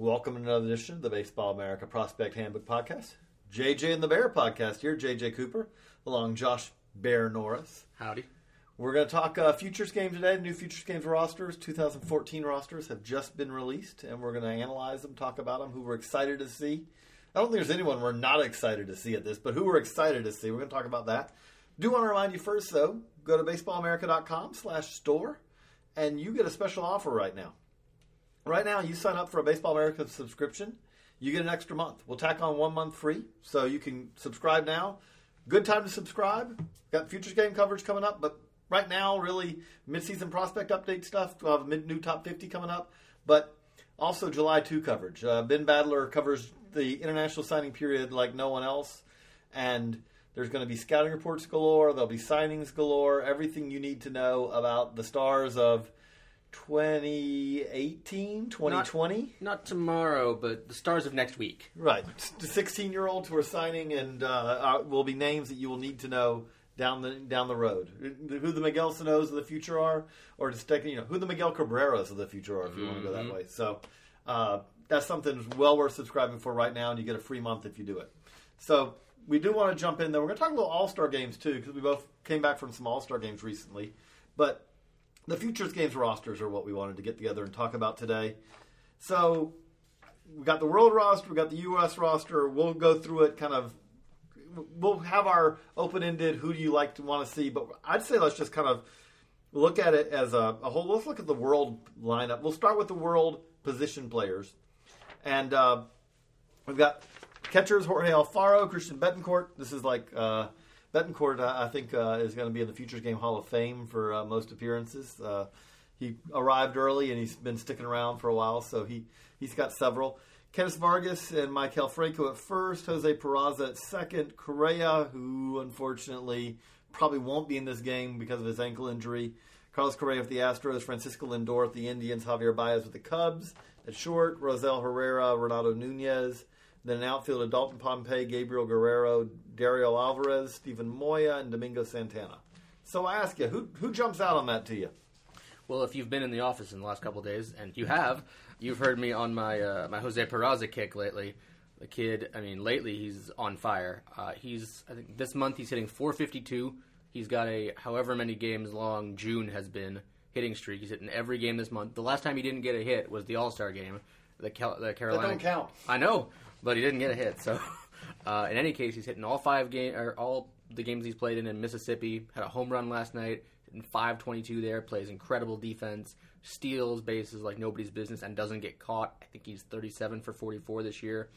Welcome to another edition of the Baseball America Prospect Handbook Podcast. JJ and the Bear Podcast here, JJ Cooper, along Josh Bear Norris. Howdy. We're going to talk uh, futures game today. New futures games rosters, 2014 rosters have just been released, and we're going to analyze them, talk about them, who we're excited to see. I don't think there's anyone we're not excited to see at this, but who we're excited to see. We're going to talk about that. Do want to remind you first, though, go to baseballamerica.com slash store, and you get a special offer right now. Right now, you sign up for a Baseball America subscription, you get an extra month. We'll tack on one month free, so you can subscribe now. Good time to subscribe. Got futures game coverage coming up, but right now, really midseason prospect update stuff. We'll have a new top 50 coming up, but also July 2 coverage. Uh, ben Badler covers the international signing period like no one else, and there's going to be scouting reports galore. There'll be signings galore. Everything you need to know about the stars of 2018, 2020. Not, not tomorrow, but the stars of next week. Right. The 16 year olds who are signing and uh, will be names that you will need to know down the down the road. Who the Miguel Sano's of the future are, or just you know who the Miguel Cabreras of the future are, if you mm-hmm. want to go that mm-hmm. way. So uh, that's something well worth subscribing for right now, and you get a free month if you do it. So we do want to jump in there. We're going to talk a little All Star games too, because we both came back from some All Star games recently. But the futures games rosters are what we wanted to get together and talk about today. So we got the world roster, we got the U.S. roster. We'll go through it kind of. We'll have our open ended. Who do you like to want to see? But I'd say let's just kind of look at it as a, a, whole. Let's look at the world lineup. We'll start with the world position players, and uh, we've got catchers Jorge Alfaro, Christian Bethancourt. This is like uh, Bethancourt, uh, I think, uh, is going to be in the Futures Game Hall of Fame for uh, most appearances. Uh, he arrived early and he's been sticking around for a while, so he, he's got several. Kennys Vargas and Maikel Franco at first, Jose Peraza at second, Correa, who unfortunately probably won't be in this game because of his ankle injury, Carlos Correa with the Astros, Francisco Lindor with the Indians, Javier Baez with the Cubs at short, Rosell Herrera, Renato Nunez, then an outfield of Dalton Pompey, Gabriel Guerrero, Dariel Alvarez, Steven Moya, and Domingo Santana. So I ask you, who who jumps out on that to you? Well, if you've been in the office in the last couple days, and you have, you've heard me on my uh, my Jose Peraza kick lately. The kid, I mean, lately he's on fire. Uh, he's, I think, this month he's hitting 452. He's got a however many games long June has been hitting streak. He's hitting every game this month. The last time he didn't get a hit was the All Star game, the, Cal- the Carolina. That don't count. I know, but he didn't get a hit. So, uh, in any case, he's hitting all five game or all the games he's played in in Mississippi. Had a home run last night. In 522 there, plays incredible defense, steals bases like nobody's business, and doesn't get caught. I think he's 37 for 44 this year.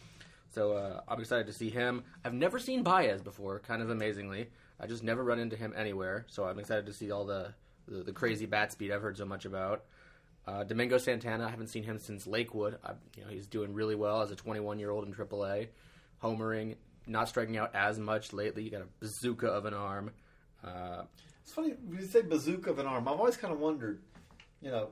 So uh, I'm excited to see him. I've never seen Baez before, kind of amazingly. I just never run into him anywhere. So I'm excited to see all the the, the crazy bat speed I've heard so much about. Uh, Domingo Santana, I haven't seen him since Lakewood. I, you know, he's doing really well as a 21 year old in AAA, homering, not striking out as much lately. You got a bazooka of an arm. Uh, it's funny when you say bazooka of an arm. I've always kind of wondered, you know,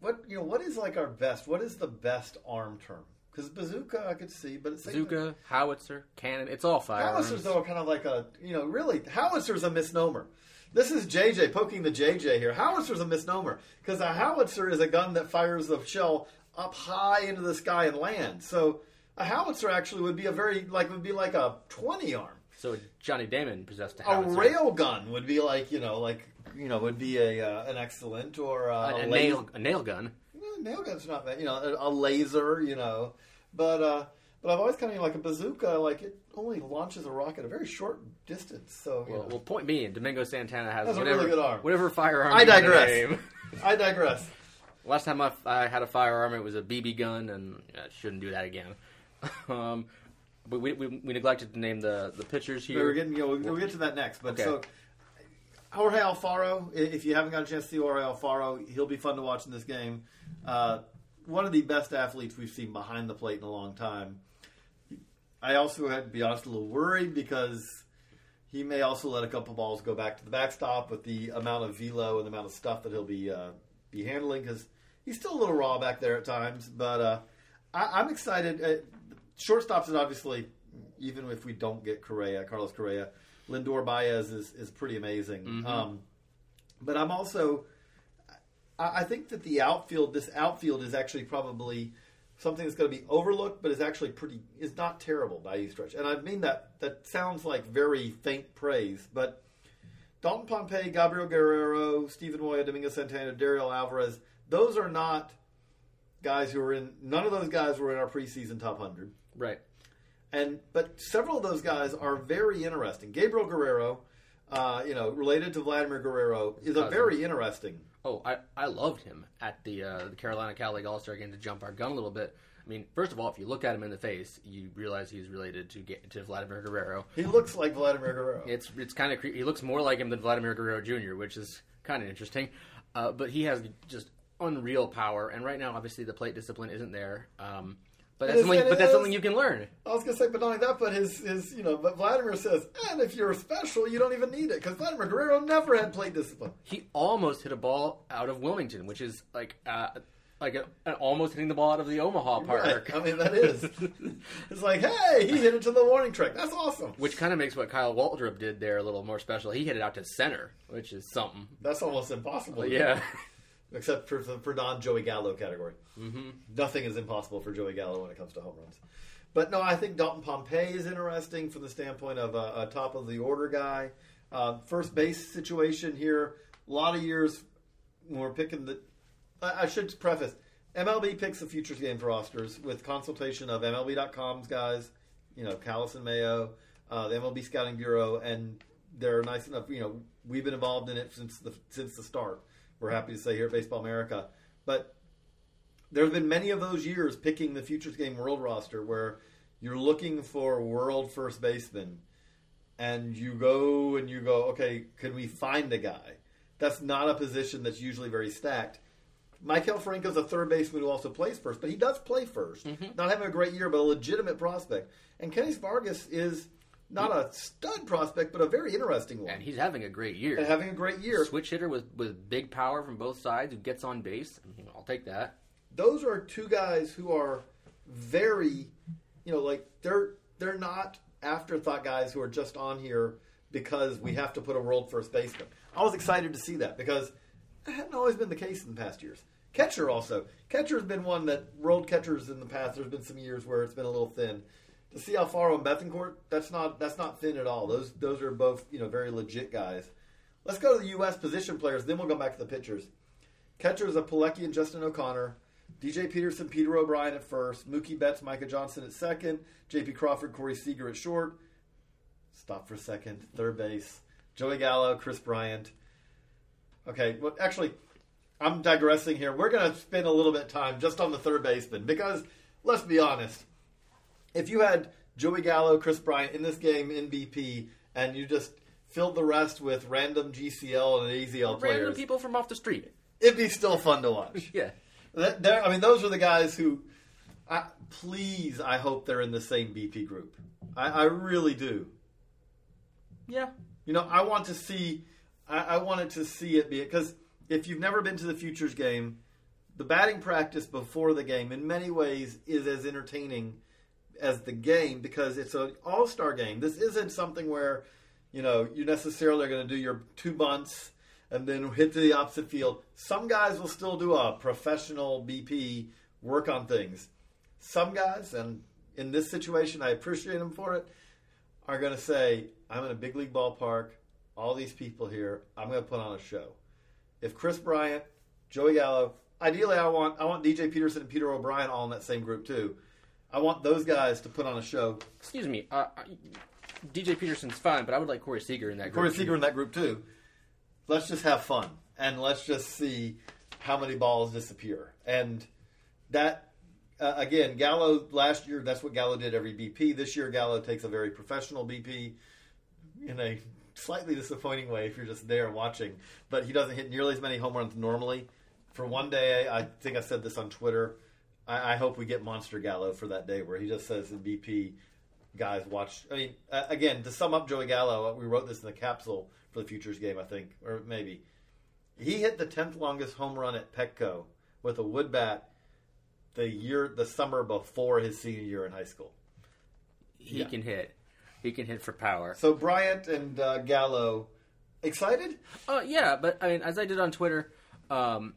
what you know, what is like our best? What is the best arm term? Because bazooka, I could see, but it's bazooka, howitzer, cannon. It's all fire. Howitzers, though, are kind of like a you know, really howitzer's a misnomer. This is JJ poking the JJ here. Howitzer is a misnomer because a howitzer is a gun that fires the shell up high into the sky and lands. So a howitzer actually would be a very like would be like a twenty arm. So Johnny Damon possessed a howitzer. A rail gun would be like you know like you know would be a uh, an excellent or uh, a, a, a nail a nail gun. nail gun's not bad. You know a, a laser. You know, but. uh but I've always kind of like a bazooka, like it only launches a rocket a very short distance. So well, well point being, Domingo Santana has, has whatever, a really good arm. Whatever firearm. I digress. I digress. Last time I, I, had a firearm, it was a BB gun, and I shouldn't do that again. um, but we, we, we, neglected to name the, the pitchers here. We're getting, you know, we'll, we'll, get to that next. But okay. so, Jorge Alfaro, if you haven't got a chance to see Jorge Alfaro, he'll be fun to watch in this game. Uh, one of the best athletes we've seen behind the plate in a long time. I also had to be honest a little worried because he may also let a couple balls go back to the backstop with the amount of velo and the amount of stuff that he'll be uh, be handling because he's still a little raw back there at times. But uh, I, am excited. Uh, shortstops is obviously even if we don't get Correa, Carlos Correa, Lindor Baez is is pretty amazing. Mm-hmm. Um, but I'm also I, I think that the outfield, this outfield, is actually probably something that's going to be overlooked, but is actually pretty is not terrible by any stretch. And I mean that that sounds like very faint praise, but Dalton Pompey, Gabriel Guerrero, Steven Moya, Domingo Santana, Dariel Alvarez, those are not guys who are in. None of those guys were in our preseason top hundred. Right. And but several of those guys are very interesting. Gabriel Guerrero, uh, you know, related to Vladimir Guerrero, is a very interesting. Oh, I, I loved him at the uh, the Carolina Cal League All Star game to jump our gun a little bit. I mean, first of all, if you look at him in the face, you realize he's related to to Vladimir Guerrero. He looks like Vladimir Guerrero. It's it's kind of cre- he looks more like him than Vladimir Guerrero Jr., which is kind of interesting. Uh, but he has just unreal power, and right now, obviously, the plate discipline isn't there. Um, but that's something. But that's something you can learn. I was gonna say, but not only that, but his his you know, but Vladimir says, and if you're special, you don't even need it because Vladimir Guerrero never had plate discipline. He almost hit a ball out of Wilmington, which is like uh, like a, an almost hitting the ball out of the Omaha Park. Right. I mean, that is. it's like, hey, he hit it to the warning track. That's awesome. Which kind of makes what Kyle Waldrop did there a little more special. He hit it out to center, which is something. That's almost impossible. do. Yeah. Except for for non Joey Gallo category. Mm-hmm. Nothing is impossible for Joey Gallo when it comes to home runs. But no, I think Dalton Pompey is interesting from the standpoint of a, a top of the order guy. Uh, first base situation here. A lot of years when we're picking the. I, I should preface. MLB picks the futures games rosters with consultation of MLB.com's guys, you know, Callis and Mayo, uh, the MLB Scouting Bureau, and they're nice enough. You know, we've been involved in it since the since the start. We're happy to say here at Baseball America, but there have been many of those years picking the futures game world roster where you're looking for world first baseman, and you go and you go, okay, can we find a guy? That's not a position that's usually very stacked. Maikel Franco's a third baseman who also plays first, but he does play 1st mm-hmm. Not having a great year, but a legitimate prospect. And Kennys Vargas is not a stud prospect, but a very interesting one. And he's having a great year. And having a great year. Switch hitter with, with big power from both sides who gets on base. I'll take that. Those are two guys who are very, you know, like they're they're not afterthought guys who are just on here because we have to put a world first baseman. I was excited to see that because it hadn't always been the case in the past years. Catcher also. Catcher's been one that world catchers in the past. There's been some years where it's been a little thin. To see Alfaro and Bethancourt, that's not that's not thin at all. Those those are both you know very legit guys. Let's go to the U.S. position players. Then we'll go back to the pitchers. Catchers are Plawecki and Justin O'Connor. DJ Peterson, Peter O'Brien at first. Mookie Betts, Micah Johnson at second. JP Crawford, Corey Seager at short. Stop for a second. Third base. Joey Gallo, Kris Bryant. Okay, well, actually, I'm digressing here. We're going to spend a little bit of time just on the third baseman because, let's be honest, if you had Joey Gallo, Kris Bryant in this game in BP, and you just filled the rest with random GCL and AZL Random players, random people from off the street. it'd be still fun to watch. Yeah. They're- I mean, those are the guys who. I, please, I hope they're in the same BP group. I, I really do. Yeah. You know, I want to see. I, I wanted to see it be because if you've never been to the futures game, the batting practice before the game, in many ways, is as entertaining as the game because it's an all star game. This isn't something where you know you necessarily are going to do your two bunts and then hit to the opposite field. Some guys will still do a professional BP work on things. Some guys, and in this situation, I appreciate them for it, are going to say, I'm in a big league ballpark, all these people here, I'm going to put on a show. If Kris Bryant, Joey Gallo, ideally I want I want DJ Peterson and Peter O'Brien all in that same group too. I want those guys to put on a show. Excuse me. Uh, DJ Peterson's fine, but I would like Corey Seager in that group. Corey Seager in that group too. Let's just have fun and let's just see how many balls disappear. And that uh, again, Gallo last year that's what Gallo did every BP. This year Gallo takes a very professional BP in a slightly disappointing way if you're just there watching. But he doesn't hit nearly as many home runs normally. For one day, I think I said this on Twitter. I, I hope we get Monster Gallo for that day where he just says BP, guys, watch. I mean, uh, again, to sum up Joey Gallo, we wrote this in the capsule for the Futures game, I think, or maybe. He hit the 10th longest home run at Petco with a wood bat the year, the summer before his senior year in high school. He Yeah. can hit. He can hit for power. So Bryant and uh, Gallo, excited? Uh, yeah, but I mean, as I did on Twitter, um,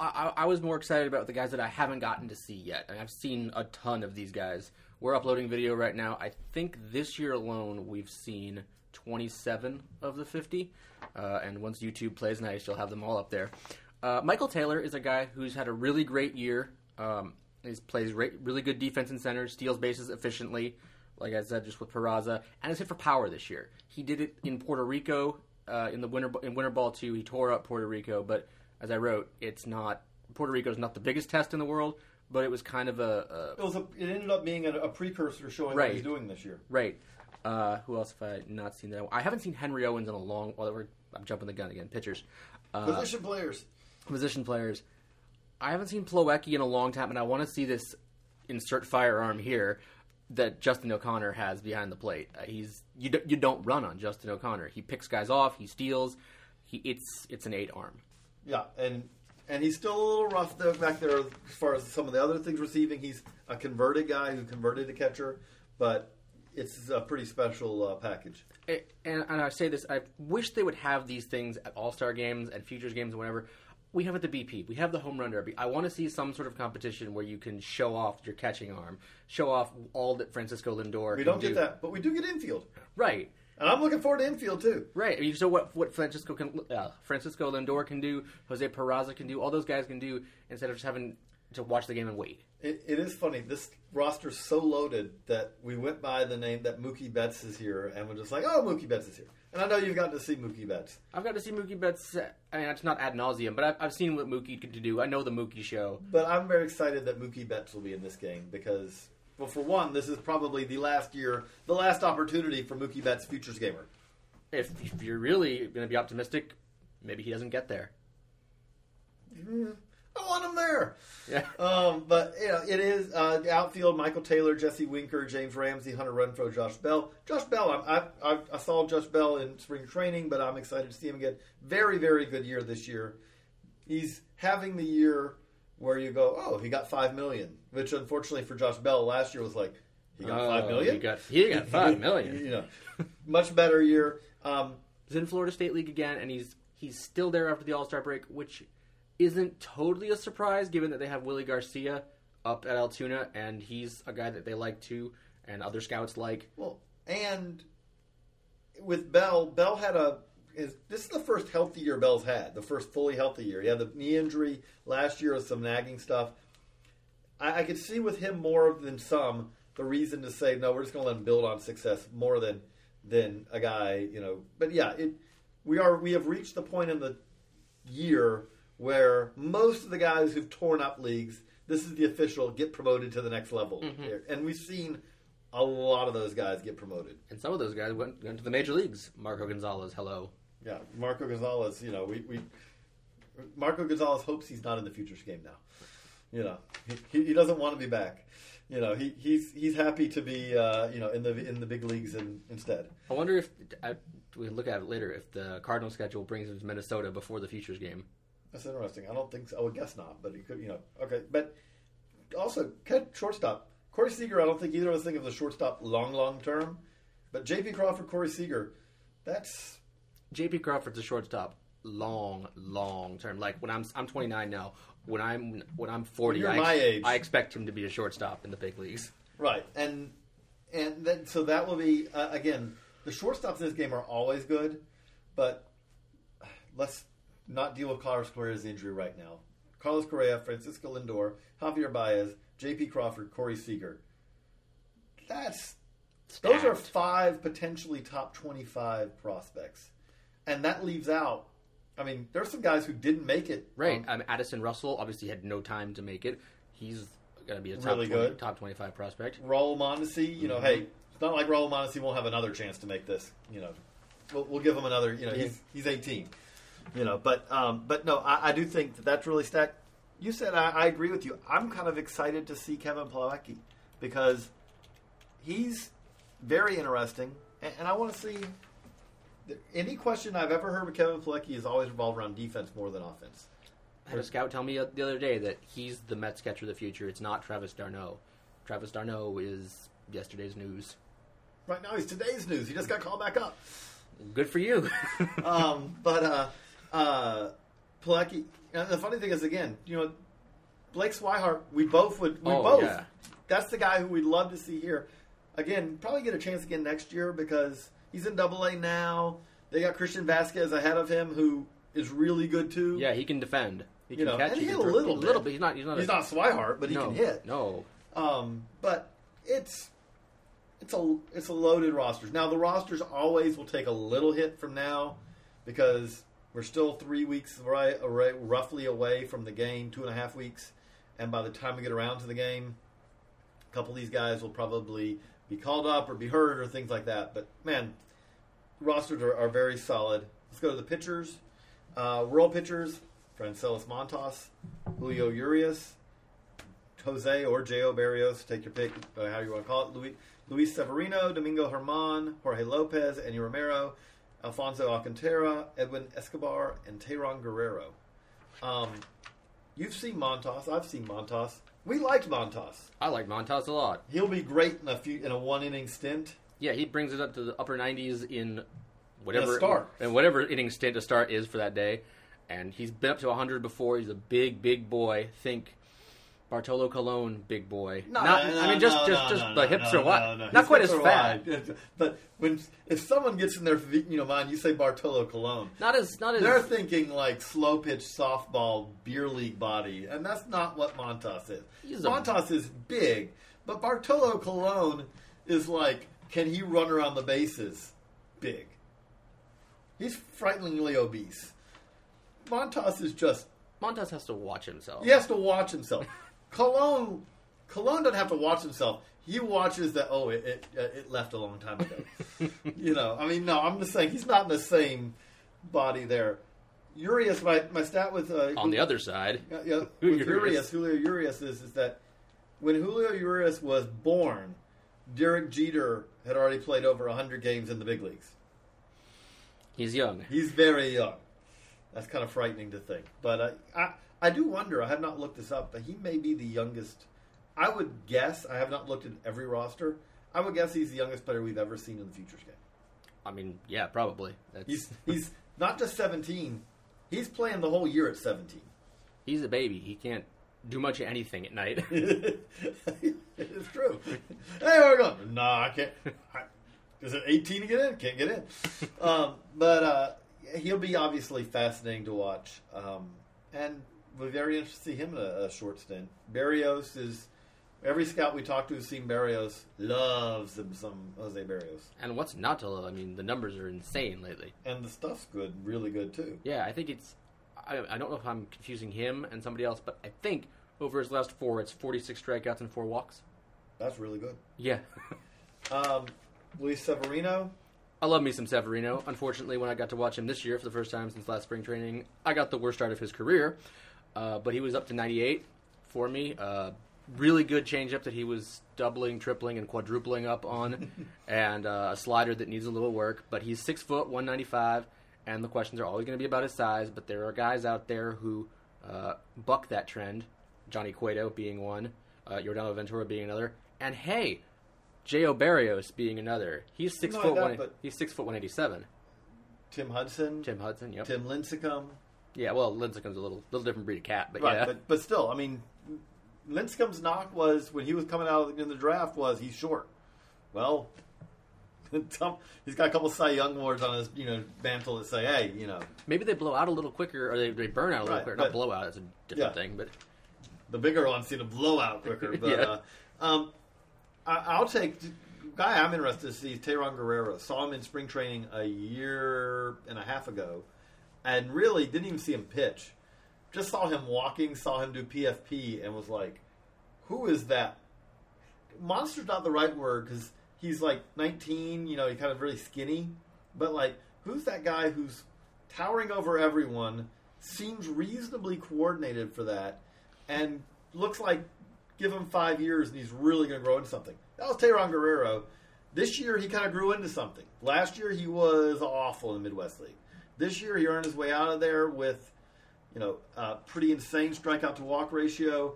I, I was more excited about the guys that I haven't gotten to see yet. And I've seen a ton of these guys. We're uploading video right now. I think this year alone we've seen 27 of the 50. Uh, and once YouTube plays nice, you'll have them all up there. Uh, Michael Taylor is a guy who's had a really great year. Um, he plays re- really good defense in center, steals bases efficiently, like I said, just with Peraza, and has hit for power this year. He did it in Puerto Rico uh, in the winter in winter ball too. He tore up Puerto Rico, but as I wrote, it's not Puerto Rico is not the biggest test in the world, but it was kind of a, It was a, it ended up being a, a precursor showing Right. what he's doing this year. a right. Uh, who else have I not seen that? I haven't seen Henry Owens in a long. Well, we're, I'm jumping the gun again. Pitchers, uh, Position players. position players. I haven't seen Plawecki in a long time, and I want to see this insert firearm here that Justin O'Connor has behind the plate. Uh, he's you do, you don't run on Justin O'Connor. He picks guys off. He steals. He it's it's an eight arm. Yeah, and and he's still a little rough though back there as far as some of the other things receiving. He's a converted guy who converted to catcher, but it's a pretty special uh, package. And, and I say this, I wish they would have these things at All Star games and Futures games and whatever. We have at the BP. We have the home run derby. I want to see some sort of competition where you can show off your catching arm, show off all that Francisco Lindor. We don't do. get that, but we do get infield, right. And I'm looking forward to infield too. Right. I mean, so what what Francisco can uh, Francisco Lindor can do, Jose Peraza can do, all those guys can do instead of just having to watch the game and wait. It, it is funny. This roster's so loaded that we went by the name that Mookie Betts is here, and we're just like, oh, Mookie Betts is here. And I know you've gotten to see Mookie Betts. I've got to see Mookie Betts. uh, I mean, it's not ad nauseum, but I've, I've seen what Mookie can do. I know the Mookie show. But I'm very excited that Mookie Betts will be in this game because, well, for one, this is probably the last year, the last opportunity for Mookie Betts, futures gamer. If, if you're really going to be optimistic, maybe he doesn't get there. I want him there. Yeah. Um, but you know, it is uh, the outfield: Michael Taylor, Jesse Winker, James Ramsey, Hunter Renfroe, Josh Bell. Josh Bell, I, I, I saw Josh Bell in spring training, but I'm excited to see him again. Very, very good year this year. He's having the year where you go, oh, he got five million, which unfortunately for Josh Bell last year was like he got oh, five million. He got, he got five million. you know, much better year. Um, He's in Florida State League again, and he's he's still there after the All Star break, which isn't totally a surprise given that they have Willy Garcia up at Altoona, and he's a guy that they like too, and other scouts like. Well, and with Bell, Bell had a is this is the first healthy year Bell's had, the first fully healthy year. He had the knee injury last year with some nagging stuff. I, I could see with him more than some the reason to say no, we're just going to let him build on success more than than a guy, you know. But yeah, it we are we have reached the point in the year where most of the guys who've torn up leagues, this is the official get promoted to the next level, mm-hmm. here. and we've seen a lot of those guys get promoted. And some of those guys went, went to the major leagues. Marco Gonzales, hello. Yeah, Marco Gonzales. You know, we, we Marco Gonzales hopes he's not in the futures game now. You know, he, he doesn't want to be back. You know, he, he's he's happy to be uh, you know in the in the big leagues in, instead. I wonder if I, we can look at it later if the Cardinal schedule brings him to Minnesota before the Futures game. That's interesting. I don't think so. I would guess not, but he could. You know, okay. But also, cut shortstop Corey Seager. I don't think either of us think of the shortstop long long term. But J.P. Crawford, Corey Seager, that's J.P. Crawford's a shortstop, long, long term. Like when I'm I'm 29 now. When I'm when I'm 40, You're I, my age. I expect him to be a shortstop in the big leagues. Right, and and then so that will be uh, again the shortstops in this game are always good, but let's not deal with Carlos Correa's injury right now. Carlos Correa, Francisco Lindor, Javier Baez, J.P. Crawford, Corey Seager. That's those are five potentially top twenty-five prospects, and that leaves out. I mean, there's some guys who didn't make it. Right. Um, Um, Addison Russell obviously had no time to make it. He's going to be a top Really 20, good. top 25 prospect. Raul Mondesi, you know, Mm-hmm. hey, it's not like Raul Mondesi won't have another chance to make this. You know, we'll, we'll give him another. You know, Yeah. he's he's 18. You know, but um, but no, I, I do think that that's really stacked. You said I, I agree with you. I'm kind of excited to see Kevin Plawecki because he's very interesting, and, and I want to see. Any question I've ever heard with Kevin Plawecki has always revolved around defense more than offense. I had a scout tell me the other day that he's the Mets catcher of the future. It's not Travis d'Arnaud. Travis d'Arnaud is yesterday's news. Right now, he's today's news. He just got called back up. Good for you. um, but uh, uh, Plawecki. And the funny thing is, again, you know, Blake Swihart. We both would. We Oh, both. yeah. That's the guy who we'd love to see here. Again, probably get a chance again next year because he's in Double A now. They got Christian Vazquez ahead of him, who is really good too. Yeah, he can defend. He You can know, catch. and he he can hit a little a little bit. bit. He's not. He's not. he's a, not Swihart, but he no, can hit. No. Um, but it's it's a it's a loaded roster. Now the rosters always will take a little hit from now because we're still three weeks right, right roughly away from the game, two and a half weeks, and by the time we get around to the game, a couple of these guys will probably be called up or be heard or things like that. But man, rosters are, are very solid. Let's go to the pitchers. Uh, world pitchers: Francellis Montas, Julio Urias, Jose or J.O. Berrios, take your pick, uh, how you want to call it. Luis, Luis Severino, Domingo German, Jorge Lopez, Enny Romero, Alfonso Alcantara, Edwin Escobar, and Tayron Guerrero. Um, you've seen Montas. I've seen Montas. We liked Montas. I like Montas a lot. He'll be great in a few in a one inning stint. Yeah, he brings it up to the upper 90s in whatever start. and whatever inning stint to start is for that day. And he's been up to 100 before. He's a big, big boy. Think Bartolo Colon, big boy. No, not, no, I mean, just just just the hips are wide, no, no. not quite as fat. wide. But when if someone gets in their you know mind, you say Bartolo Colon. Not as not as They're thinking like slow pitch softball beer league body, and that's not what Montas is. He's a- Montas is big, but Bartolo Colon is like, can he run around the bases? Big. He's frighteningly obese. Montas is just Montas has to watch himself. he has to watch himself. Colon, Colon doesn't have to watch himself. He watches that. Oh, it it, uh, it left a long time ago. you know, I mean, no, I'm just saying he's not in the same body there. Urias, my my stat with uh, On the other side, yeah, yeah, with Urias. Urias, Julio Urias is is that when Julio Urias was born, Derek Jeter had already played over 100 games in the big leagues. he's young. He's very young. That's kind of frightening to think. But uh, I, I do wonder. I have not looked this up, but he may be the youngest. I would guess. I have not looked at every roster. I would guess he's the youngest player we've ever seen in the futures game. I mean, yeah, probably. That's, He's he's not just 17. He's playing the whole year at 17. he's a baby. He can't do much of anything at night. it's true. Hey, where are we going? No, I can't. I, is it 18 to get in? Can't get in. Um, but uh, he'll be obviously fascinating to watch. Um, and we're very interested to see him in a, a short stint. Berrios is. Every scout we talked to who's seen Berrios loves him some Jose Berrios. and what's not to love? I mean, the numbers are insane lately. And the stuff's good, really good too. Yeah, I think it's. I, I don't know if I'm confusing him and somebody else, but I think over his last four, it's 46 strikeouts and four walks. That's really good. Yeah. Um, Luis Severino, I love me some Severino. Unfortunately, when I got to watch him this year for the first time since last spring training, I got the worst start of his career. Uh, but he was up to 98 for me. Uh, really good changeup that he was doubling, tripling, and quadrupling up on, and uh, a slider that needs a little work. But he's six foot, 195, and the questions are always going to be about his size. But there are guys out there who uh, buck that trend. Johnny Cueto being one, uh, Yordano Ventura being another, and hey, J.O. Berrios being another. He's six foot that, one. He's six foot one eighty seven. Tim Hudson, Tim Hudson. Yep. Tim Lincecum. Yeah. Well, Lincecum's a little little different breed of cat, but Right, yeah. but but still, I mean, Lincecum's knock was when he was coming out in the draft was he's short. Well, he's got a couple Cy Young awards on his you know mantle that say, hey, you know, Maybe they blow out a little quicker, or they, they burn out a little Right, quicker. Not blow out. That's a different Yeah. thing. But the bigger ones seem to blow out quicker. But Yeah. uh, um, I, I'll take guy I'm interested to see is Tayron Guerrero. Saw him in spring training a year and a half ago, and really didn't even see him pitch. Just saw him walking, saw him do PFP, and was like, "Who is that?" Monster's not the right word because he's like 19. You know, he's kind of really skinny, but like, who's that guy who's towering over everyone? Seems reasonably coordinated for that, and looks like give him five years and he's really going to grow into something. That was Tayron Guerrero. This year he kind of grew into something. Last year he was awful in the Midwest League. This year he earned his way out of there with, you know, a pretty insane strikeout to walk ratio.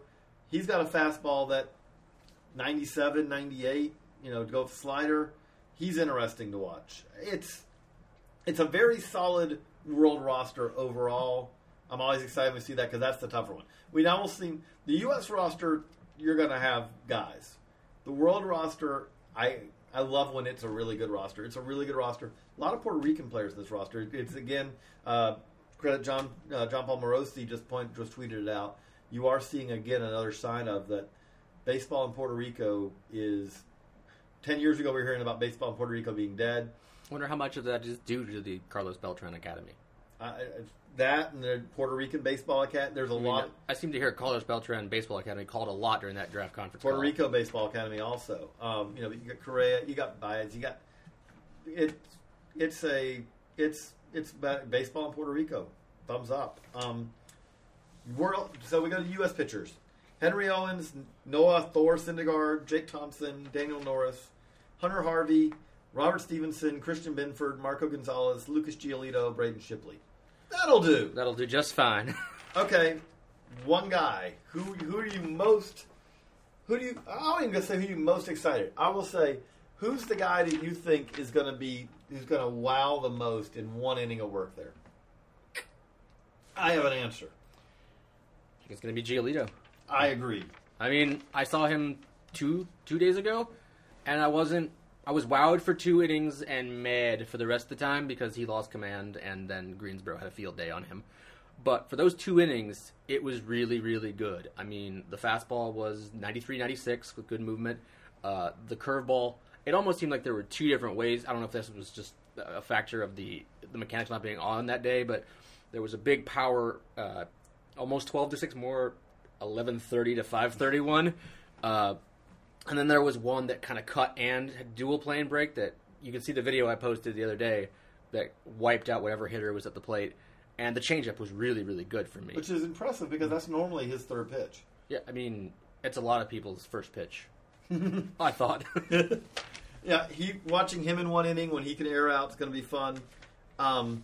He's got a fastball that 97, 98, you know, to go with the slider. He's interesting to watch. It's it's a very solid world roster overall. I'm always excited to see that because that's the tougher one. We now will see the U.S. roster. You're going to have guys. The world roster, I I love when it's a really good roster. It's a really good roster. A lot of Puerto Rican players in this roster. It's again uh, credit John uh, Jon Paul Morosi just point just tweeted it out. You are seeing again another sign of that baseball in Puerto Rico is. Ten years ago, we were hearing about baseball in Puerto Rico being dead. Wonder how much of that is due to the Carlos Beltran Academy. Uh, that and the Puerto Rican baseball academy. There's a I, mean, lot. I seem to hear Carlos Beltran Baseball Academy called a lot during that draft conference. Puerto call. Rico baseball academy also. Um, you know, you got Correa, you got Baez, you got it. It's a it's it's baseball in Puerto Rico. Thumbs up. Um, world. So we go to U.S. pitchers: Henry Owens, Noah Thor Syndergaard, Jake Thompson, Daniel Norris, Hunter Harvey, Robert Stephenson, Christian Binford, Marco Gonzales, Lucas Giolito, Braden Shipley. That'll do. That'll do just fine. Okay, one guy. Who who are you most? Who do you? I'm even gonna say who you most excited. I will say, who's the guy that you think is gonna be who's gonna wow the most in one inning of work there? I have an answer. it's going to be Giolito. I agree. I mean, I saw him two two days ago, and I wasn't. I was wowed for two innings and mad for the rest of the time because he lost command, and then Greensboro had a field day on him. But for those two innings, it was really, really good. I mean, the fastball was 93 96 with good movement. Uh, the curveball, it almost seemed like there were two different ways. I don't know if this was just a factor of the, the mechanics not being on that day, but there was a big power, uh, almost 12 to 6 more 11:30 to 5:31. Uh, and then there was one that kind of cut and had dual plane break that you can see the video I posted the other day that wiped out whatever hitter was at the plate. And the changeup was really, really good for me. Which is impressive because that's normally his third pitch. yeah, I mean, it's a lot of people's first pitch. I thought. Yeah, he watching him in one inning when he can air out is going to be fun. Um,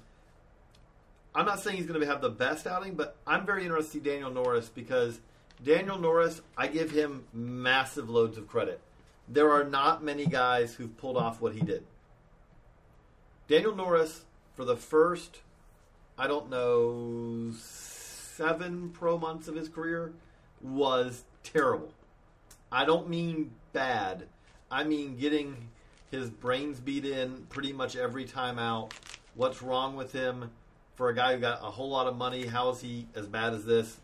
I'm not saying he's going to have the best outing, but I'm very interested to see Daniel Norris because Daniel Norris, I give him massive loads of credit. There are not many guys who've pulled off what he did. Daniel Norris, for the first, I don't know, seven pro months of his career, was terrible. I don't mean bad. I mean getting his brains beat in pretty much every time out. What's wrong with him? For a guy who got a whole lot of money, how is he as bad as this?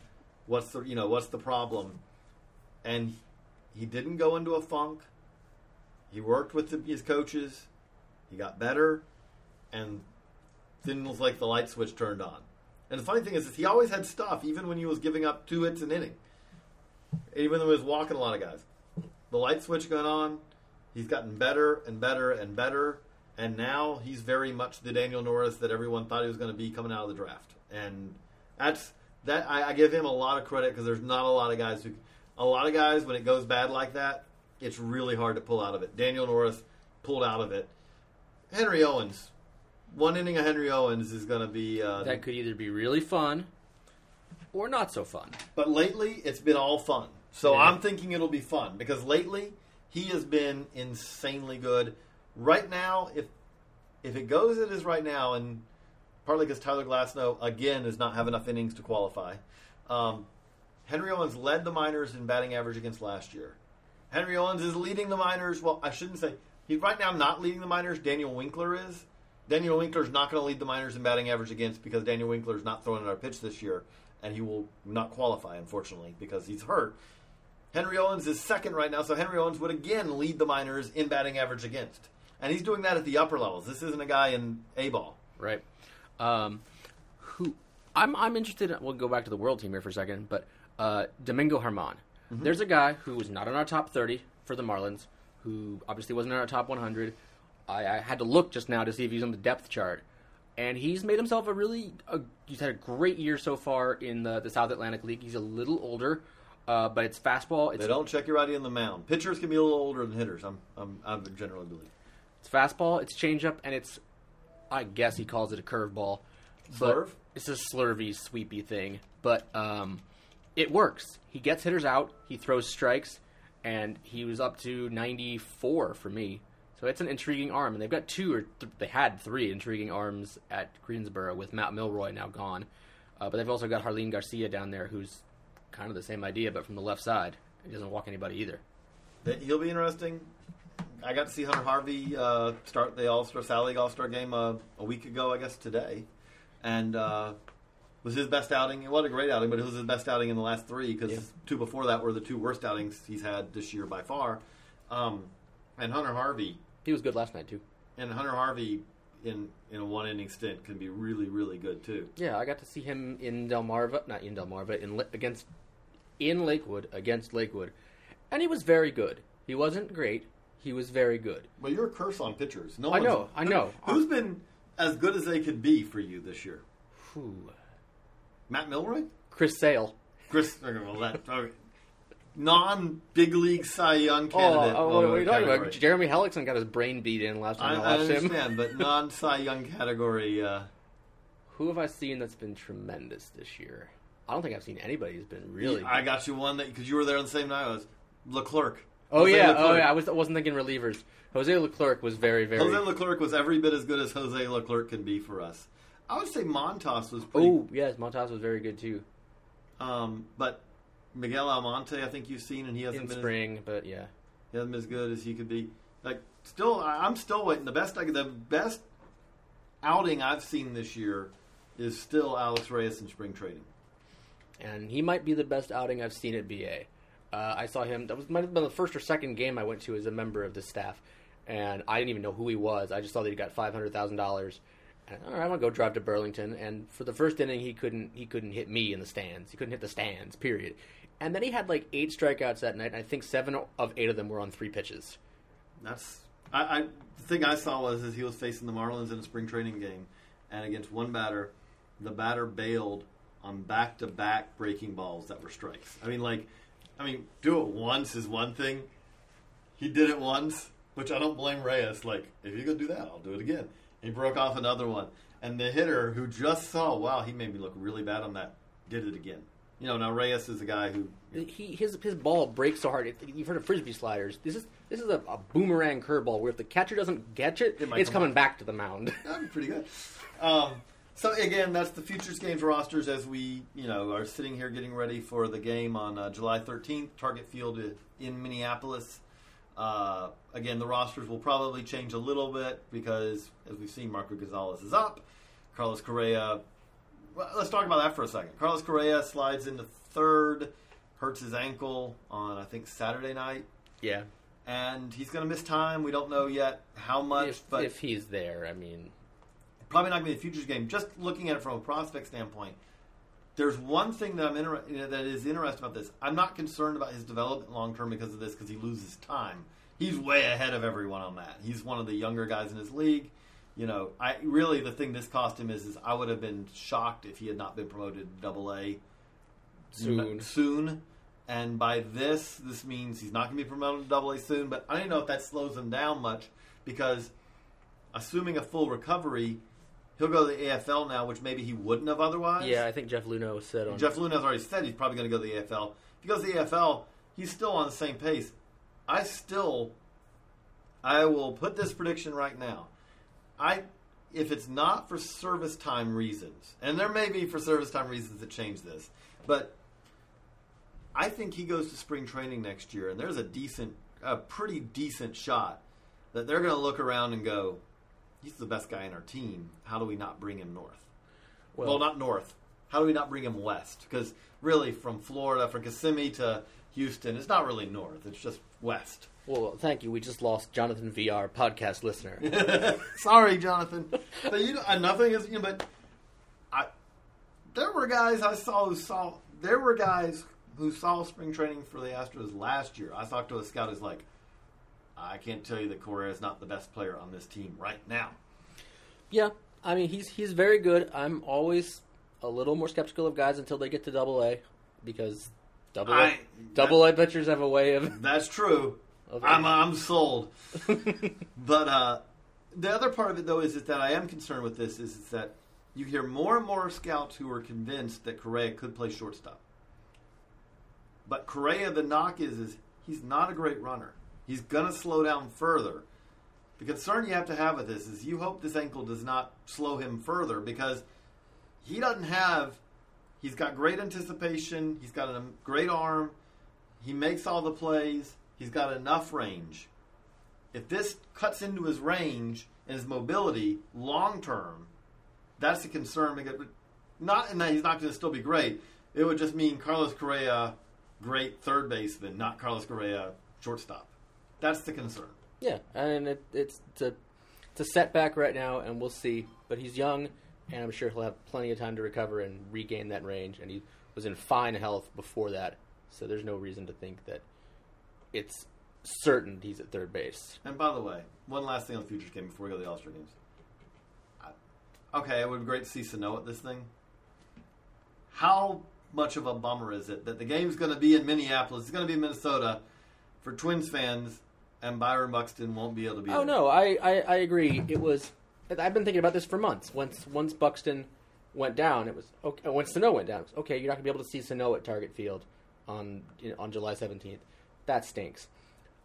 What's the you know what's the problem? And he didn't go into a funk. He worked with the, his coaches. He got better, and then it was like the light switch turned on. And the funny thing is, is he always had stuff, even when he was giving up two hits an inning. Even though he was walking a lot of guys, the light switch going on. He's gotten better and better and better, and now he's very much the Daniel Norris that everyone thought he was going to be coming out of the draft. And that's that. I, I give him a lot of credit because there's not a lot of guys who, a lot of guys when it goes bad like that, it's really hard to pull out of it. Daniel Norris pulled out of it. Henry Owens, one inning of Henry Owens is going to be. Uh, that could either be really fun or not so fun. But lately, it's been all fun. So Yeah. I'm thinking it'll be fun because lately he has been insanely good. Right now, if if it goes as it is right now, and partly because Tyler Glasnow again does not have enough innings to qualify, um, Henry Owens led the minors in batting average against last year. Henry Owens is leading the minors. Well, I shouldn't say he's right now not leading the minors. Daniel Winkler is. Daniel Winkler's not going to lead the minors in batting average against because Daniel Winkler is not throwing another pitch this year, and he will not qualify unfortunately because he's hurt. Henry Owens is second right now, so Henry Owens would again lead the minors in batting average against, and he's doing that at the upper levels. This isn't a guy in A ball. right? Um, who I'm I'm interested. In, we'll go back to the world team here for a second, but uh, Domingo German. There's a guy who was not in our top 30 for the Marlins, who obviously wasn't in our top 100. I, I had to look just now to see if he's on the depth chart, and he's made himself a really. A, he's had a great year so far in the the South Atlantic League. He's a little older, uh, but it's fastball. It's They don't check your ID on the mound. Pitchers can be a little older than hitters. I'm, I'm I generally believe. It's fastball, it's changeup, and it's I guess he calls it a curveball. Slurve? It's a slurvy, sweepy thing, but um, it works. He gets hitters out. He throws strikes, and he was up to 94 for me. So it's an intriguing arm, and they've got two or th- they had three intriguing arms at Greensboro with Matt Milroy now gone. Uh, but they've also got Jarlin Garcia down there, who's kind of the same idea, but from the left side. He doesn't walk anybody either. That- He'll be interesting. I got to see Hunter Harvey uh, start the All Star Sally League All Star game uh, a week ago, I guess today, and uh, was his best outing. It wasn't a great outing, but it was his best outing in the last three because Yeah. two before that were the two worst outings he's had this year by far. Um, and Hunter Harvey He was good last night too. and Hunter Harvey in in a one inning stint can be really really good too. Yeah, I got to see him in Delmarva, not in Delmarva, in against in Lakewood against Lakewood, and he was very good. He wasn't great. He was very good. Well, you're a curse on pitchers. No, I know, I know. Who's been as good as they could be for you this year? Who? Matt Milroy. Chris Sale. Chris, okay, well, that okay. non big league Cy Young Oh, candidate. oh, well, what are you talking category. about? Jeremy Hellickson got his brain beat in last time I, I watched him. understand, but non Cy Young category. Uh, Who have I seen that's been tremendous this year? I don't think I've seen anybody who's been really. I got you one that because you were there on the same night. I was Leclerc. Oh Jose yeah, Leclerc. oh yeah. I was I wasn't thinking relievers. Jose Leclerc was very very. Jose Leclerc was every bit as good as Jose Leclerc can be for us. I would say Montas was pretty. oh yes, Montas was very good too Um, but Miguel Almonte, I think you've seen, and he hasn't in been as- spring. But yeah, he hasn't been as good as he could be. Like, still, I'm still waiting. The best, I, the best outing I've seen this year is still Alex Reyes in spring training. and he might be the best outing I've seen at BA. Uh, I saw him. That was might have been the first or second game I went to as a member of the staff, and I didn't even know who he was. I just saw that he got five hundred thousand dollars. All right, I'm gonna go drive to Burlington. And for the first inning, he couldn't he couldn't hit me in the stands. He couldn't hit the stands. Period. And then he had like eight strikeouts that night. And I think seven of eight of them were on three pitches. That's I, I the thing I saw was is he was facing the Marlins in a spring training game, and against one batter, the batter bailed on back to back breaking balls that were strikes. I mean, like, I mean, do it once is one thing. He did it once, which I don't blame Reyes. Like, if you're gonna do that, I'll do it again. He broke off another one, and the hitter who just saw, wow, he made me look really bad on that, did it again. You know, now Reyes is a guy who He his his ball breaks so hard. You've heard of frisbee sliders. This is this is a, a boomerang curveball where if the catcher doesn't catch it, It it's coming back to the mound. That'd be pretty good. Um, so again, that's the futures games rosters as we, you know, are sitting here getting ready for the game on uh, July 13th. Target Field in Minneapolis. Uh, again, the rosters will probably change a little bit because, as we've seen, Marco Gonzales is up. Carlos Correa. Well, let's talk about that for a second. Carlos Correa slides into third, hurts his ankle on I think Saturday night, yeah, and he's going to miss time. We don't know yet how much, if, but if he's there, I mean, probably not going to be a futures game. Just looking at it from a prospect standpoint, there's one thing that I'm inter- you know, that is interesting about this. I'm not concerned about his development long term because of this because he loses time. He's way ahead of everyone on that. He's one of the younger guys in his league. You know, I really the thing this cost him is is I would have been shocked if he had not been promoted to Double A soon. soon. And by this, this means he's not going to be promoted to Double A soon. But I don't know if that slows him down much because, assuming a full recovery, he'll go to the AFL now, which maybe he wouldn't have otherwise. Yeah, I think Jeff Luhnow said on Jeff Luhnow's already said he's probably going to go to the AFL. If he goes to the AFL, he's still on the same pace. I still, I will put this prediction right now. I, if it's not for service time reasons, and there may be for service time reasons that change this, but I think he goes to spring training next year, and there's a decent, a pretty decent shot that they're going to look around and go, he's the best guy in our team. How do we not bring him north? Well, not north. How do we not bring him west? Because really, from Florida, from Kissimmee to Houston, it's not really north. It's just west. Well, thank you. We just lost Jonathan VR, podcast listener. Sorry, Jonathan. But you know, nothing is. You know, but I, there were guys I saw who saw. There were guys who saw spring training for the Astros last year. I talked to a scout who's like, I can't tell you that Correa is not the best player on this team right now. yeah, I mean he's he's very good. I'm always a little more skeptical of guys until they get to Double A because Double A I- Double A pitchers have a way of. That's true. of I'm I'm sold. But uh, the other part of it, though, is, is that I am concerned with this is, is that you hear more and more scouts who are convinced that Correa could play shortstop. But Correa, the knock is, is he's not a great runner. He's going to slow down further. The concern you have to have with this is you hope this ankle does not slow him further because he doesn't have He's got great anticipation. He's got a great arm. He makes all the plays. He's got enough range. If this cuts into his range and his mobility long term, that's a concern. Because not in that he's not going to still be great. It would just mean Carlos Correa, great third baseman, not Carlos Correa, shortstop. That's the concern. Yeah, and it, it's it's a it's a setback right now, and we'll see. But he's young, and I'm sure he'll have plenty of time to recover and regain that range. And he was in fine health before that, so there's no reason to think that it's certain he's at third base. And by the way, one last thing on the Futures game before we go to the All Star games. I- Okay, it would be great to see Sano at this thing. How much of a bummer is it that the game's going to be in Minneapolis? It's going to be in Minnesota for Twins fans, and Byron Buxton won't be able to be. Oh there. no, I, I, I agree. It was. I've been thinking about this for months. Once once Buxton went down, it was okay. Oh, when Sano went down, it was, okay, you're not gonna be able to see Sano at Target Field on you know, on July 17th. That stinks.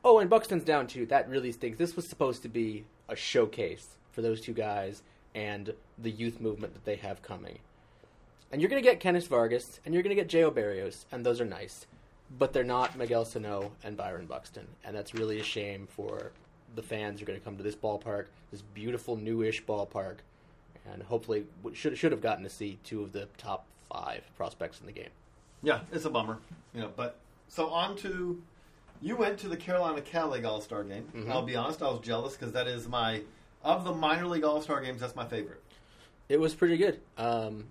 Oh, and Buxton's down too. That really stinks. This was supposed to be a showcase for those two guys and the youth movement that they have coming. And you're going to get Kennys Vargas and you're going to get Joe Berrios, and those are nice. But they're not Miguel Sano and Byron Buxton. And that's really a shame for the fans who are going to come to this ballpark, this beautiful newish ballpark, and hopefully should should have gotten to see two of the top five prospects in the game. Yeah, it's a bummer. You know, but so on to you went to the Carolina Cal League All Star game. Mhm. I'll be honest, I was jealous because that is my of the minor league All Star games. That's my favorite. It was pretty good. Um,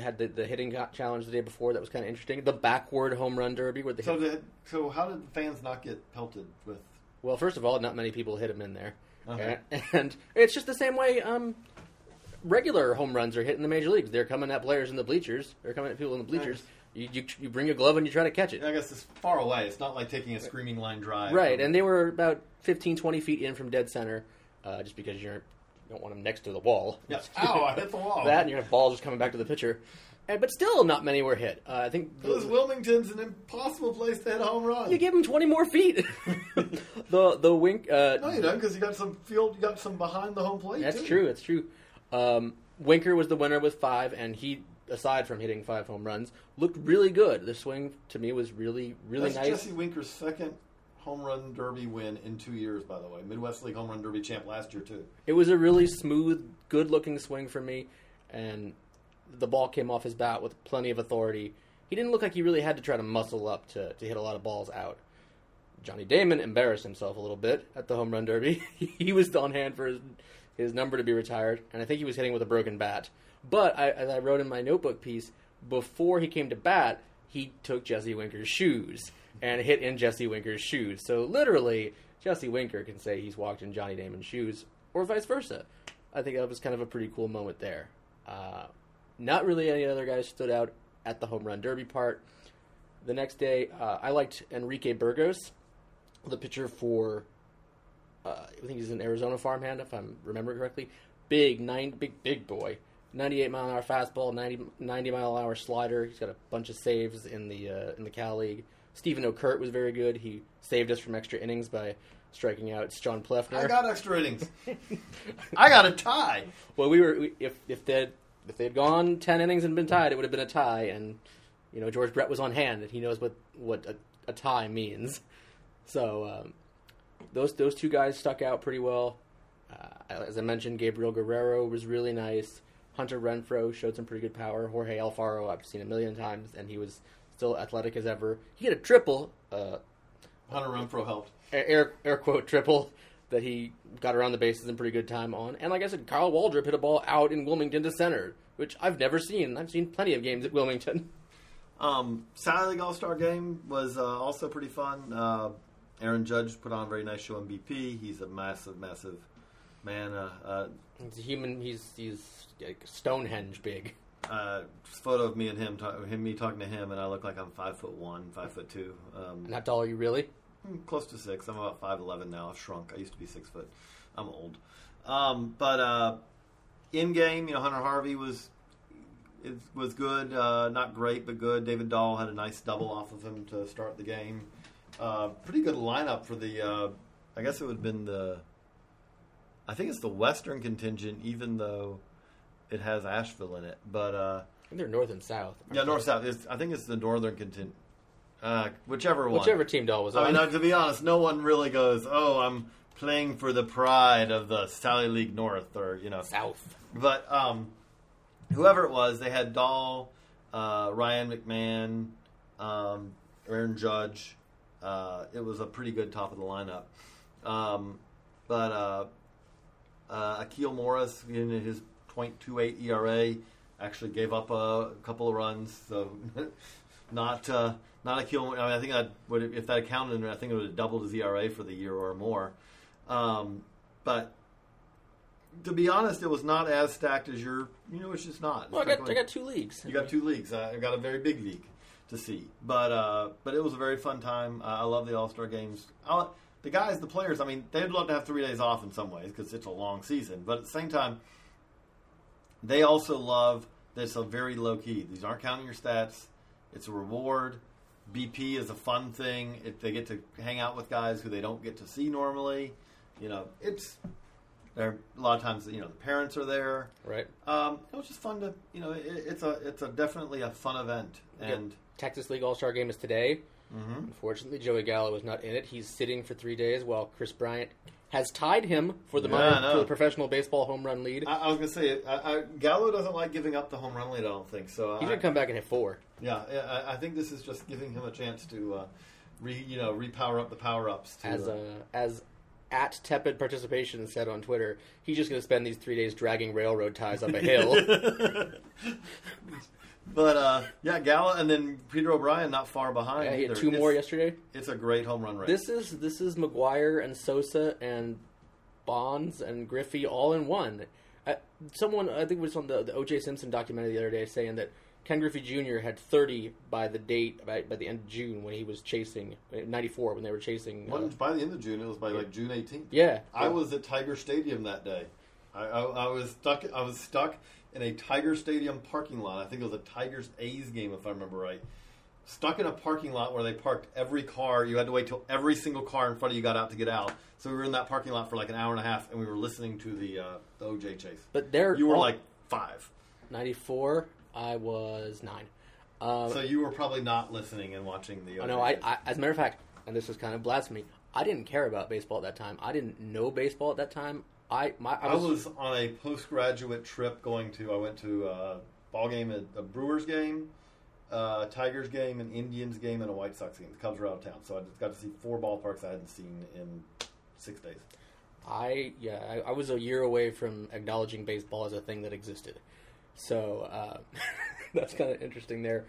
had the, the hitting challenge the day before that was kind of interesting. The backward home run derby where they So, did, so how did the fans not get pelted with? well, first of all, not many people hit him in there, Okay. and, and it's just the same way um, regular home runs are hit in the major leagues. They're coming at players in the bleachers. They're coming at people in the bleachers. You, you you bring a glove and you try to catch it. I guess it's far away. It's not like taking a screaming line drive. Right, and they were about 15, 20 feet in from dead center, uh, just because you're, you don't want them next to the wall. yeah. Ow! I hit the wall. that, and you have balls just coming back to the pitcher. And, but still, not many were hit. Uh, I think Because Wilmington's an impossible place to hit a home run. you give him 20 more feet. the the wink. Uh, no, you don't, because you got some field. You got some behind the home plate. That's too. true. That's true. Um, Winker was the winner with five, and he, aside from hitting five home runs, looked really good. The swing to me was really, really That's nice. Jesse Winker's second home run derby win in two years. By the way, Midwest League home run derby champ last year too. It was a really smooth, good-looking swing for me, and the ball came off his bat with plenty of authority. He didn't look like he really had to try to muscle up to, to hit a lot of balls out. Johnny Damon embarrassed himself a little bit at the home run derby. he was on hand for his, his number to be retired, and I think he was hitting with a broken bat. But I, as I wrote in my notebook piece, before he came to bat, he took Jesse Winker's shoes and hit in Jesse Winker's shoes. So literally, Jesse Winker can say he's walked in Johnny Damon's shoes, or vice versa. I think that was kind of a pretty cool moment there. Uh, not really any other guys stood out at the home run derby part. The next day, uh, I liked Enrique Burgos, the pitcher for, uh, I think he's an Arizona farmhand, if I'm remembering correctly. Big, nine, big, big boy. 98 mile an hour fastball, 90, 90 mile an hour slider. He's got a bunch of saves in the uh, in the Cal League. Steven Okert was very good. He saved us from extra innings by striking out John Pleffner. I got extra innings. I got a tie. Well, we were we, if if they if they had gone ten innings and been tied, it would have been a tie, and you know George Brett was on hand, and he knows what what a, a tie means. So um, those those two guys stuck out pretty well. Uh, as I mentioned, Gabriel Guerrero was really nice. Hunter Renfroe showed some pretty good power. Jorge Alfaro, I've seen a million times, and he was still athletic as ever. He had a triple, uh, Hunter Renfroe helped. air air quote triple that he got around the bases in pretty good time on. And like I said, Kyle Waldrop hit a ball out in Wilmington to center, which I've never seen. I've seen plenty of games at Wilmington. Um, Sally League All Star Game was uh, also pretty fun. Uh, Aaron Judge put on a very nice show on BP. He's a massive, massive man. Uh, uh, He's a human. He's he's like Stonehenge big. uh, photo of me and him, talk, him, me talking to him, and I look like I'm five foot one, five foot two. Um, And how tall are you really? Close to six. I'm about five eleven now. I've shrunk. I used to be six foot. I'm old. Um, but uh, in game, you know, Hunter Harvey was it was good. Uh, not great, but good. David Dahl had a nice double off of him to start the game. Uh, pretty good lineup for the. Uh, I guess it would have been the. I think it's the Western contingent, even though it has Asheville in it. But uh, think they're north and south. Yeah, north south. It's, I think it's the northern contingent. Uh, whichever one. Whichever team Dahl was on. I mean, uh, to be honest, no one really goes, "Oh, I'm playing for the pride of the Sally League North," or you know. south. But um, whoever it was, they had Dahl, uh, Ryan McMahon, um, Aaron Judge. Uh, it was a pretty good top of the lineup. Um, but uh, Akeel Morris, in his .28 ERA, actually gave up a couple of runs. So not uh, not Akil. I mean, I think that would if that accounted, I think it would have doubled his ERA for the year or more. Um, but to be honest, it was not as stacked as your. You know, it's just not. Well, I got I got two leagues. you got two leagues. I got a very big league to see, but uh, but it was a very fun time. Uh, I love the All Star games. i the guys, the players. I mean, they'd love to have three days off in some ways because it's a long season. But at the same time, they also love that it's a very low key. These aren't counting your stats. It's a reward. BP is a fun thing. If they get to hang out with guys who they don't get to see normally, you know, it's there. A lot of times, you know, the parents are there. Right. Um, it was just fun to, you know, it, it's a it's a definitely a fun event, and Texas League All Star Game is today. Mhm. Unfortunately, Joey Gallo is not in it. He's sitting for three days while Kris Bryant has tied him for the Yeah, minor, for the professional baseball home run lead. I, I was gonna say I, I, Gallo doesn't like giving up the home run lead. I don't think so. He's gonna come back and hit four. yeah, I, I think this is just giving him a chance to, uh, re, you know, repower up the power ups. As uh, as at tepid participation said on Twitter, he's just gonna spend these three days dragging railroad ties up a hill. but uh, yeah, Gallo, and then Peter O'Brien not far behind. yeah, he either. had two more It's- yesterday. It's a great home run rate. This is this is McGwire and Sosa and Bonds and Griffey all in one. I, someone I think it was on the, the O.J. Simpson documentary the other day saying that Ken Griffey Jr. had 30 by the date by, by the end of June when he was chasing 94 when they were chasing. uh, by the end of June. It was by like June 18th. yeah, I was at Tiger Stadium that day. I, I, I was stuck. I was stuck in a Tiger Stadium parking lot. I think it was a Tigers A's game, if I remember right. Stuck in a parking lot where they parked every car. You had to wait till every single car in front of you got out to get out. So we were in that parking lot for like an hour and a half, and we were listening to the uh, the OJ chase. but they're You were all- like five, 94. I was nine. Um, so you were probably not listening and watching the. Oh, OJ no, I, chase. I, as a matter of fact, and this is kind of blasphemy. I didn't care about baseball at that time. I didn't know baseball at that time. I my I I was, was on a postgraduate trip going to. I went to a ball game, at a Brewers game, a Tigers game, an Indians game, and a White Sox game. The Cubs were out of town, so I just got to see four ballparks I hadn't seen in six days. I yeah I, I was a year away from acknowledging baseball as a thing that existed. So uh, that's kind of interesting there.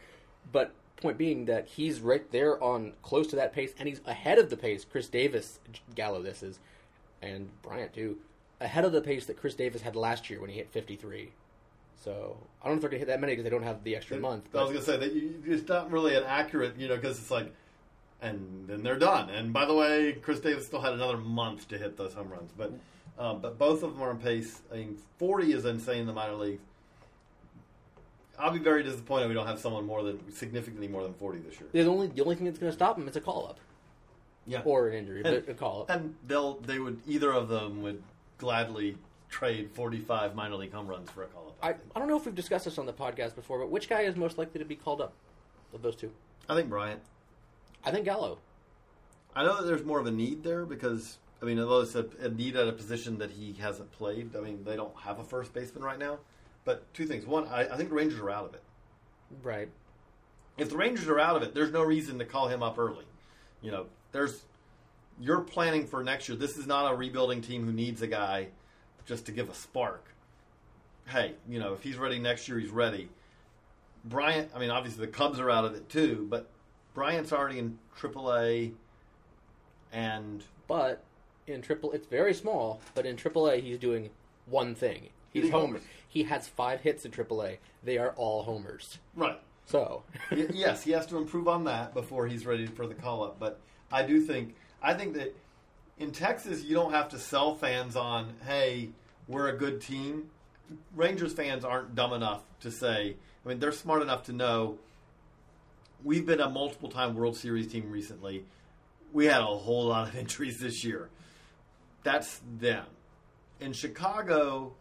But point being that he's right there on close to that pace, and he's ahead of the pace. Chris Davis, Gallo, this is, and Bryant too, ahead of the pace that Chris Davis had last year when he hit 53. So I don't know if they're gonna hit that many because they don't have the extra month. But. I was gonna say that you, it's not really an accurate, you know, because it's like, and then they're done. And by the way, Chris Davis still had another month to hit those home runs, but um, but both of them are on pace. I mean, forty is insane in the minor leagues. I'll be very disappointed we don't have someone more than significantly more than forty this year. the only the only thing that's going to stop him is a call up Yeah, or an injury, and, but a call up. and they'll they would either of them would gladly trade forty five minor league home runs for a call up. I, I don't know if we've discussed this on the podcast before, but which guy is most likely to be called up of those two? I think Bryant. I think Gallo. I know that there's more of a need there because I mean, although it's a, a need at a position that he hasn't played. I mean, they don't have a first baseman right now. But two things: one, I, I think the Rangers are out of it. Right. If the Rangers are out of it, there's no reason to call him up early. You know, there's you're planning for next year. This is not a rebuilding team who needs a guy just to give a spark. Hey, you know, if he's ready next year, he's ready. Bryant, I mean, obviously the Cubs are out of it too, but Bryant's already in AAA, and But in triple, it's very small. But in AAA, he's doing one thing. He's homer. homers. He has five hits in AAA. They are all homers. right. So yes, he has to improve on that before he's ready for the call up. But I do think I think that in Texas you don't have to sell fans on, hey, we're a good team. Rangers fans aren't dumb enough to say. I mean, they're smart enough to know. We've been a multiple time World Series team recently. We had a whole lot of injuries this year. That's them. In Chicago,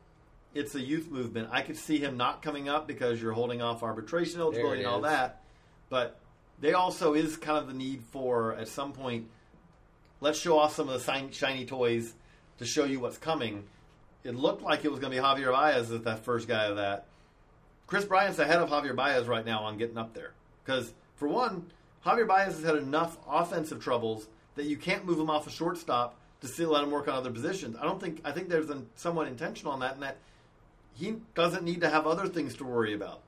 it's a youth movement. I could see him not coming up because you're holding off arbitration eligibility and all is. that. But they also is kind of the need for at some point. Let's show off some of the shiny, toys to show you what's coming. It looked like it was going to be Javier Baez as that first guy of that. Kris Bryant's ahead of Javier Baez right now on getting up there because for one, Javier Baez has had enough offensive troubles that you can't move him off a shortstop to still let him work on other positions. I don't think I think there's a somewhat intentional on that, and that he doesn't need to have other things to worry about.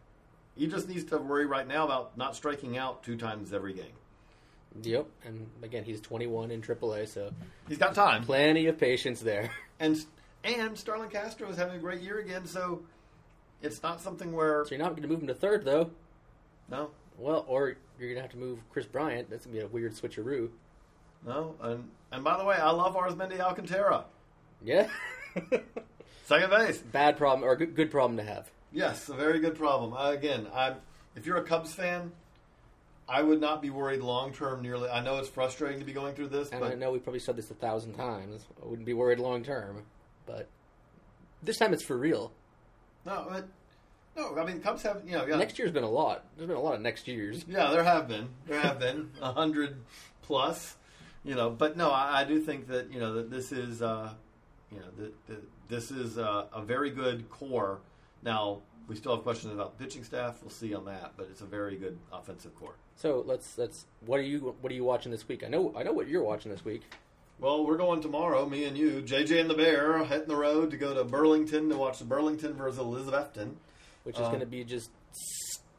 He just needs to worry right now about not striking out two times every game. Yep, and again, he's 21 in AAA, so He's got time, plenty of patience there. and and Starlin Castro is having a great year again, so it's not something where So you're not going to move him to third, though. no, Well, or you're going to have to move Kris Bryant. That's going to be a weird switcheroo. no, and and by the way, I love Arismendy Alcantara, Yeah. second base. Bad problem or good, good problem to have. Yes, a very good problem. Uh, again, I if you're a Cubs fan, I would not be worried long term. Nearly, I know it's frustrating to be going through this, And but I know we probably said this a thousand times. I wouldn't be worried long term, but this time it's for real. no, but, no. I mean, Cubs have you know, yeah, Next year's been a lot. There's been a lot of next years. yeah, there have been, there have been a hundred plus, you know, but no, I, I do think that you know that this is, uh, you know, that, that this is uh, a very good core. Now we still have questions about the pitching staff. We'll see on that, but it's a very good offensive core. So let's let's. What are you What are you watching this week? I know I know what you're watching this week. Well, we're going tomorrow, me and you, JJ and the Bear, hitting the road to go to Burlington to watch the Burlington versus Elizabethton. which is Uh, going to be just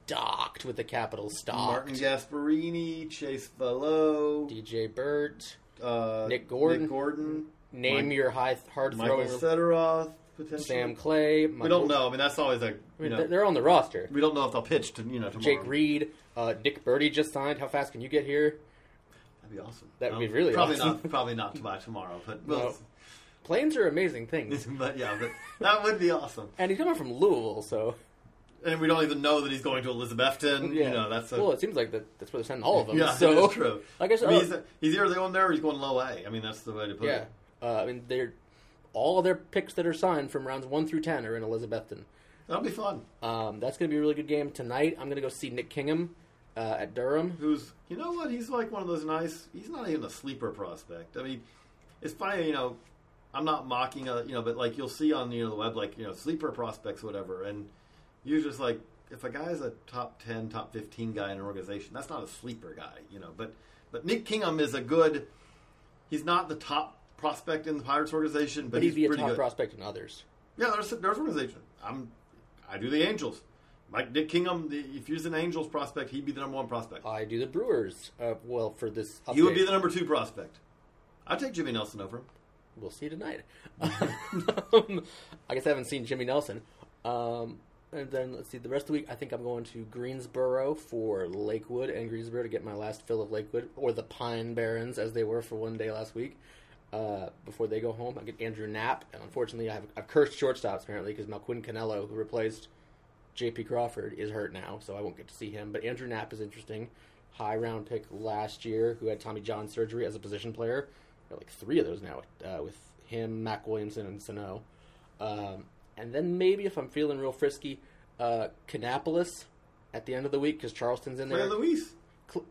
stocked with the capital stock. Martin stocked. Gasparini, Chase Vallot, DJ Burt, uh, Nick Gordon. Nick Gordon, name Mike- your high hard Michael throwing Fedorov, potentially. Sam Clay. we don't know. I mean, that's always a I mean, know, they're- on the roster. we don't know if they'll pitch to you know tomorrow. Jake Reed, uh, Nick Burdi just signed. How fast can you get here? That'd be awesome. That would be Um, really probably awesome. not. Probably not by tomorrow, but we'll, No. Planes are amazing things, but yeah, but that would be awesome. and he's coming from Louisville, so And we don't even know that he's going to Elizabethton. yeah. You know, that's a, well. It seems like that, that's where they're sending all of them. Yeah, so that's true. Like I said, I mean, uh, he's, he's either going there or he's going low A. I mean, that's the way to put yeah. it. Uh, I mean, they're all of their picks that are signed from rounds one through ten are in Elizabethton. That'll be fun. Um, that's going to be a really good game tonight. I'm going to go see Nick Kingham uh, at Durham. Who's, you know what? He's like one of those nice. He's not even a sleeper prospect. I mean, it's funny, you know. I'm not mocking, uh, you know, but like you'll see on you know the web, like you know sleeper prospects, or whatever, and you're just like, if a guy's a top ten, top fifteen guy in an organization, that's not a sleeper guy, you know. But but Nick Kingham is a good. He's not the top prospect in the Pirates organization, but, But he's he'd be a pretty top good. prospect in others. Yeah, there's there's organization. I'm I do the Angels. Like Nick Kingham, the, if he's an Angels prospect, he'd be the number one prospect. I do the Brewers. Uh, well, for this, update. He would be the number two prospect. I'd take Jimmy Nelson over him. We'll see tonight. um, I guess I haven't seen Jimmy Nelson. Um, and then let's see the rest of the week. I think I'm going to Greensboro for Lakewood and Greensboro to get my last fill of Lakewood, or the Pine Barrens as they were for one day last week. Uh, before they go home, I get Andrew Knapp, and unfortunately, I have a cursed shortstops apparently because Malquin Canelo, who replaced J.P. Crawford, is hurt now, so I won't get to see him. But Andrew Knapp is interesting. High round pick last year, who had Tommy John surgery as a position player. There are like three of those now uh, with him, Mac Williamson, and Sano. Um, and then maybe if I'm feeling real frisky, uh, Kannapolis at the end of the week because Charleston's in Clay there. Luis. Cl-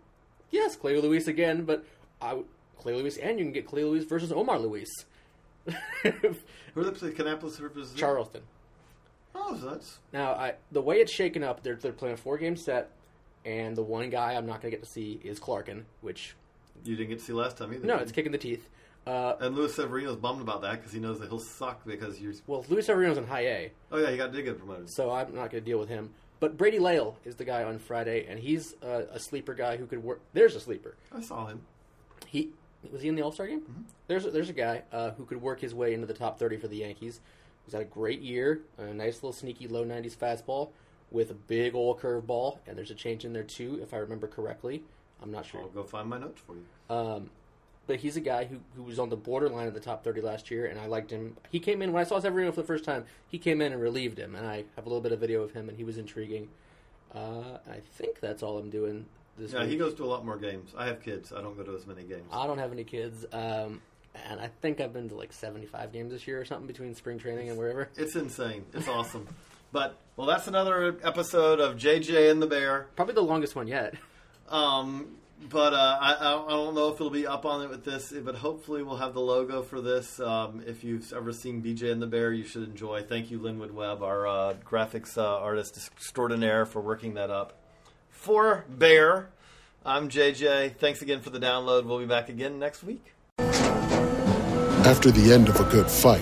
yes, Clay Luis again, but I, Clay Luis, and you can get Clay Luis versus Omar Luis. Who they? Kannapolis versus Charleston. Oh, that's Now, I, the way it's shaken up, they're, they're playing a four game set, and the one guy I'm not going to get to see is Clarkin, which, you didn't get to see last time either. no, it's kicking the teeth. Uh, And Luis Severino's bummed about that because he knows that he'll suck because you're. well, Luis Severino's in high A, Oh yeah, he got did get promoted. so I'm not going to deal with him. But Brady Lail is the guy on Friday, and he's uh, a sleeper guy who could work. There's a sleeper. I saw him. He was he in the All Star game? There's a, there's a guy uh, who could work his way into the top thirty for the Yankees. He's had a great year, a nice little sneaky low nineties fastball with a big old curveball, and there's a change in there too, if I remember correctly. I'm not sure, I'll go find my notes for you. um, but he's a guy who who was on the borderline of the top thirty last year, and I liked him. He came in when I saw Severino for the first time. He came in and relieved him, and I have a little bit of video of him, and he was intriguing. Uh, I think that's all I'm doing this Yeah, week. he goes to a lot more games. I have kids. I don't go to as many games. I don't have any kids. Um, And I think I've been to like 75 games this year or something between spring training and wherever. It's insane. It's awesome. But well, that's another episode of JJ and the Bear. Probably the longest one yet. Um, but uh, I, I don't know if it'll be up on it with this, but hopefully we'll have the logo for this. Um, if you've ever seen BJ and the Bear, you should enjoy. Thank you, Linwood Webb, our uh, graphics uh, artist extraordinaire, for working that up. For Bear, I'm JJ. Thanks again for the download. We'll be back again next week. After the end of a good fight,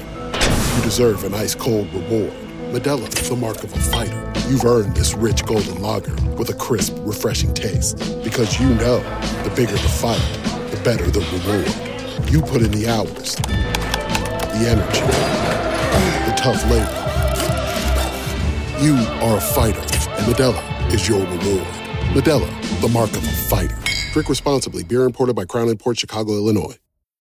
you deserve an ice cold reward. Modelo is the mark of a fighter. You've earned this rich golden lager with a crisp, refreshing taste. Because you know the bigger the fight, the better the reward. You put in the hours, the energy, the tough labor. You are a fighter, and Modelo is your reward. Modelo, the mark of a fighter. Drink responsibly. Beer imported by Crown Port Chicago, Illinois.